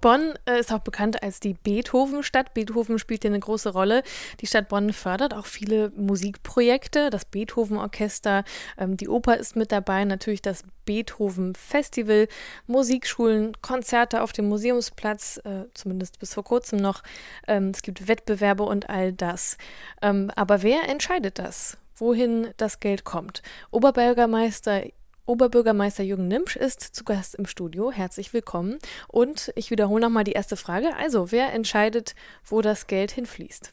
Bonn äh, ist auch bekannt als die Beethoven-Stadt. Beethoven spielt hier eine große Rolle. Die Stadt Bonn fördert auch viele Musikprojekte. Das Beethoven-Orchester, ähm, die Oper ist mit dabei, natürlich das Beethoven-Festival, Musikschulen, Konzerte auf dem Museumsplatz, äh, zumindest bis vor kurzem noch. Ähm, es gibt Wettbewerbe und all das. Ähm, aber wer entscheidet das? Wohin das Geld kommt? Oberbürgermeister Oberbürgermeister Jürgen Nimsch ist zu Gast im Studio. Herzlich willkommen. Und ich wiederhole nochmal die erste Frage. Also, wer entscheidet, wo das Geld hinfließt?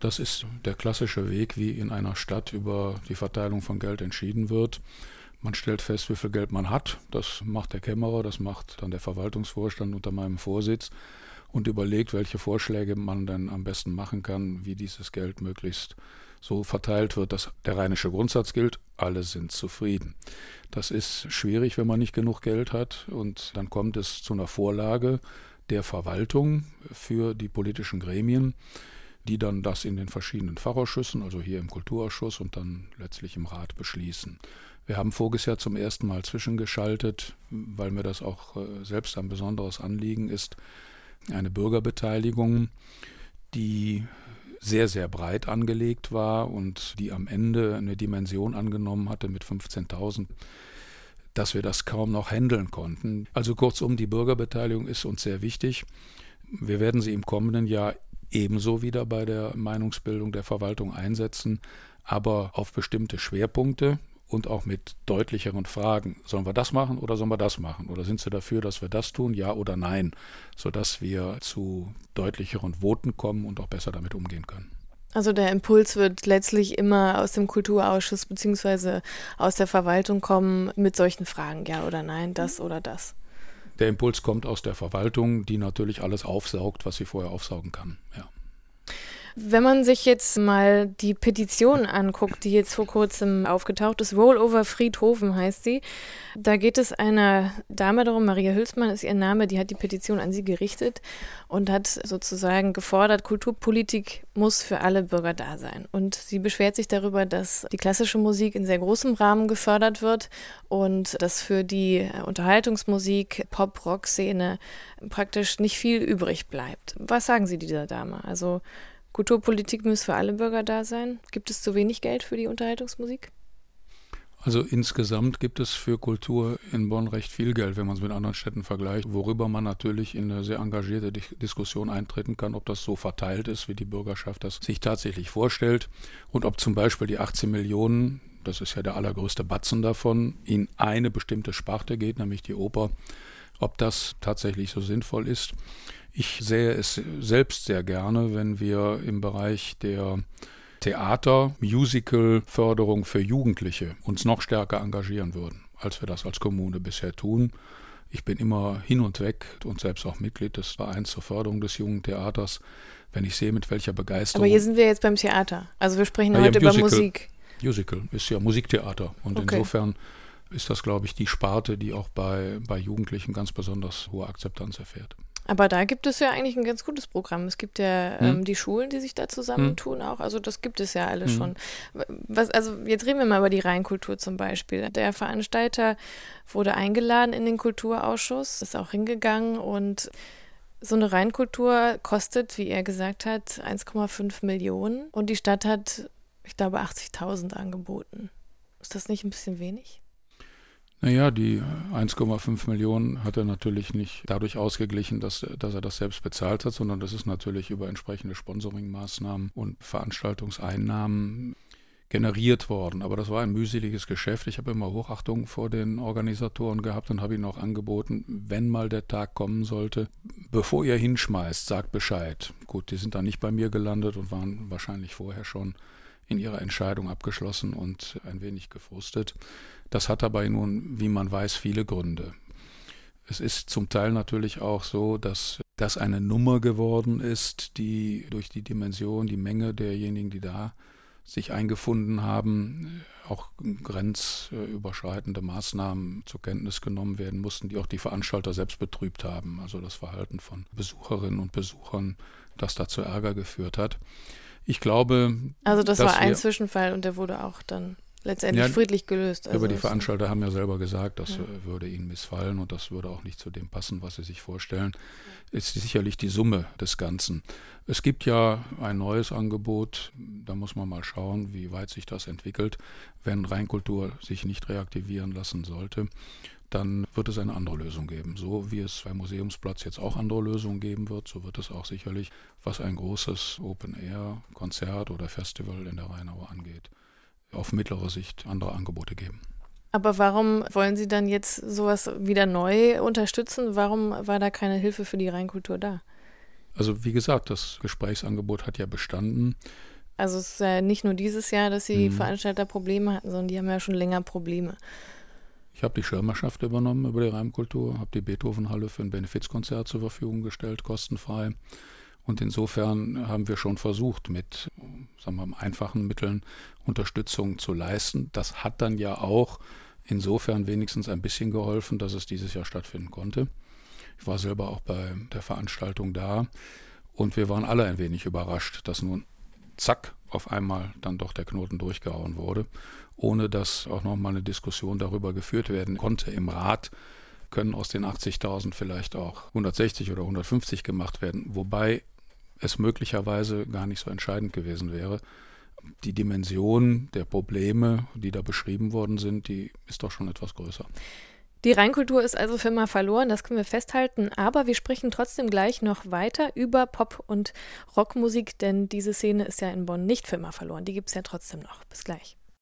Das ist der klassische Weg, wie in einer Stadt über die Verteilung von Geld entschieden wird. Man stellt fest, wie viel Geld man hat. Das macht der Kämmerer, das macht dann der Verwaltungsvorstand unter meinem Vorsitz und überlegt, welche Vorschläge man dann am besten machen kann, wie dieses Geld möglichst so verteilt wird, dass der rheinische Grundsatz gilt, alle sind zufrieden. Das ist schwierig, wenn man nicht genug Geld hat und dann kommt es zu einer Vorlage der Verwaltung für die politischen Gremien, die dann das in den verschiedenen Fachausschüssen, also hier im Kulturausschuss und dann letztlich im Rat beschließen. Wir haben voriges Jahr zum ersten Mal zwischengeschaltet, weil mir das auch äh, selbst ein besonderes Anliegen ist, eine Bürgerbeteiligung, die sehr, sehr breit angelegt war und die am Ende eine Dimension angenommen hatte mit 15.000 dass wir das kaum noch handeln konnten. Also kurzum, die Bürgerbeteiligung ist uns sehr wichtig. Wir werden sie im kommenden Jahr ebenso wieder bei der Meinungsbildung der Verwaltung einsetzen, aber auf bestimmte Schwerpunkte und auch mit deutlicheren Fragen. Sollen wir das machen oder sollen wir das machen? Oder sind Sie dafür, dass wir das tun, ja oder nein? Sodass wir zu deutlicheren Voten kommen und auch besser damit umgehen können. Also der Impuls wird letztlich immer aus dem Kulturausschuss bzw. aus der Verwaltung kommen mit solchen Fragen, ja oder nein, das oder das. Der Impuls kommt aus der Verwaltung, die natürlich alles aufsaugt, was sie vorher aufsaugen kann. Ja. Wenn man sich jetzt mal die Petition anguckt, die jetzt vor kurzem aufgetaucht ist, Rollover Friedhofen heißt sie, da geht es einer Dame darum, Maria Hülsmann ist ihr Name, die hat die Petition an sie gerichtet und hat sozusagen gefordert, Kulturpolitik muss für alle Bürger da sein. Und sie beschwert sich darüber, dass die klassische Musik in sehr großem Rahmen gefördert wird und dass für die Unterhaltungsmusik, Pop-Rock-Szene praktisch nicht viel übrig bleibt. Was sagen Sie dieser Dame? Also Kulturpolitik muss für alle Bürger da sein. Gibt es zu wenig Geld für die Unterhaltungsmusik? Also insgesamt gibt es für Kultur in Bonn recht viel Geld, wenn man es mit anderen Städten vergleicht, worüber man natürlich in eine sehr engagierte Diskussion eintreten kann, ob das so verteilt ist, wie die Bürgerschaft das sich tatsächlich vorstellt und ob zum Beispiel die 18 Millionen, das ist ja der allergrößte Batzen davon, in eine bestimmte Sparte geht, nämlich die Oper, ob das tatsächlich so sinnvoll ist. Ich sähe es selbst sehr gerne, wenn wir im Bereich der Theater, Musical-Förderung für Jugendliche uns noch stärker engagieren würden, als wir das als Kommune bisher tun. Ich bin immer hin und weg und selbst auch Mitglied des Vereins zur Förderung des jungen Theaters, wenn ich sehe, mit welcher Begeisterung. Aber hier sind wir jetzt beim Theater. Also wir sprechen ja, heute ja, Musical, über Musik. Musical ist ja Musiktheater. Und okay. insofern ist das, glaube ich, die Sparte, die auch bei, bei Jugendlichen ganz besonders hohe Akzeptanz erfährt. Aber da gibt es ja eigentlich ein ganz gutes Programm. Es gibt ja hm. ähm, die Schulen, die sich da zusammentun hm. auch. Also das gibt es ja alles hm. schon. Was, also jetzt reden wir mal über die Rheinkultur zum Beispiel. Der Veranstalter wurde eingeladen in den Kulturausschuss, ist auch hingegangen und so eine Rheinkultur kostet, wie er gesagt hat, 1,5 Millionen und die Stadt hat, ich glaube, 80.000 angeboten. Ist das nicht ein bisschen wenig? Naja, die 1,5 Millionen hat er natürlich nicht dadurch ausgeglichen, dass, dass er das selbst bezahlt hat, sondern das ist natürlich über entsprechende Sponsoringmaßnahmen und Veranstaltungseinnahmen generiert worden. Aber das war ein mühseliges Geschäft. Ich habe immer Hochachtung vor den Organisatoren gehabt und habe ihnen auch angeboten, wenn mal der Tag kommen sollte, bevor ihr hinschmeißt, sagt Bescheid. Gut, die sind dann nicht bei mir gelandet und waren wahrscheinlich vorher schon in ihrer Entscheidung abgeschlossen und ein wenig gefrustet. Das hat dabei nun, wie man weiß, viele Gründe. Es ist zum Teil natürlich auch so, dass das eine Nummer geworden ist, die durch die Dimension, die Menge derjenigen, die da sich eingefunden haben, auch grenzüberschreitende Maßnahmen zur Kenntnis genommen werden mussten, die auch die Veranstalter selbst betrübt haben. Also das Verhalten von Besucherinnen und Besuchern, das da zu Ärger geführt hat. Ich glaube. Also das war ein Zwischenfall und der wurde auch dann letztendlich ja, friedlich gelöst. Also aber die Veranstalter haben ja selber gesagt, das ja. würde ihnen missfallen und das würde auch nicht zu dem passen, was sie sich vorstellen. Ist sicherlich die Summe des Ganzen. Es gibt ja ein neues Angebot, da muss man mal schauen, wie weit sich das entwickelt. Wenn Reinkultur sich nicht reaktivieren lassen sollte, dann wird es eine andere Lösung geben. So wie es beim Museumsplatz jetzt auch andere Lösungen geben wird, so wird es auch sicherlich, was ein großes Open-Air-Konzert oder Festival in der Rheinauer angeht, auf mittlere Sicht andere Angebote geben. Aber warum wollen Sie dann jetzt sowas wieder neu unterstützen? Warum war da keine Hilfe für die Rheinkultur da? Also wie gesagt, das Gesprächsangebot hat ja bestanden. Also es ist ja nicht nur dieses Jahr, dass die mhm. Veranstalter Probleme hatten, sondern die haben ja schon länger Probleme. Ich habe die Schirmerschaft übernommen über die Reimkultur, habe die Beethovenhalle für ein Benefizkonzert zur Verfügung gestellt, kostenfrei. Und insofern haben wir schon versucht, mit sagen wir, einfachen Mitteln Unterstützung zu leisten. Das hat dann ja auch insofern wenigstens ein bisschen geholfen, dass es dieses Jahr stattfinden konnte. Ich war selber auch bei der Veranstaltung da und wir waren alle ein wenig überrascht, dass nun zack auf einmal dann doch der Knoten durchgehauen wurde, ohne dass auch nochmal eine Diskussion darüber geführt werden konnte im Rat, können aus den 80.000 vielleicht auch 160 oder 150 gemacht werden. Wobei es möglicherweise gar nicht so entscheidend gewesen wäre. Die Dimension der Probleme, die da beschrieben worden sind, die ist doch schon etwas größer. Die Rheinkultur ist also für immer verloren, das können wir festhalten, aber wir sprechen trotzdem gleich noch weiter über Pop- und Rockmusik, denn diese Szene ist ja in Bonn nicht für immer verloren, die gibt es ja trotzdem noch. Bis gleich.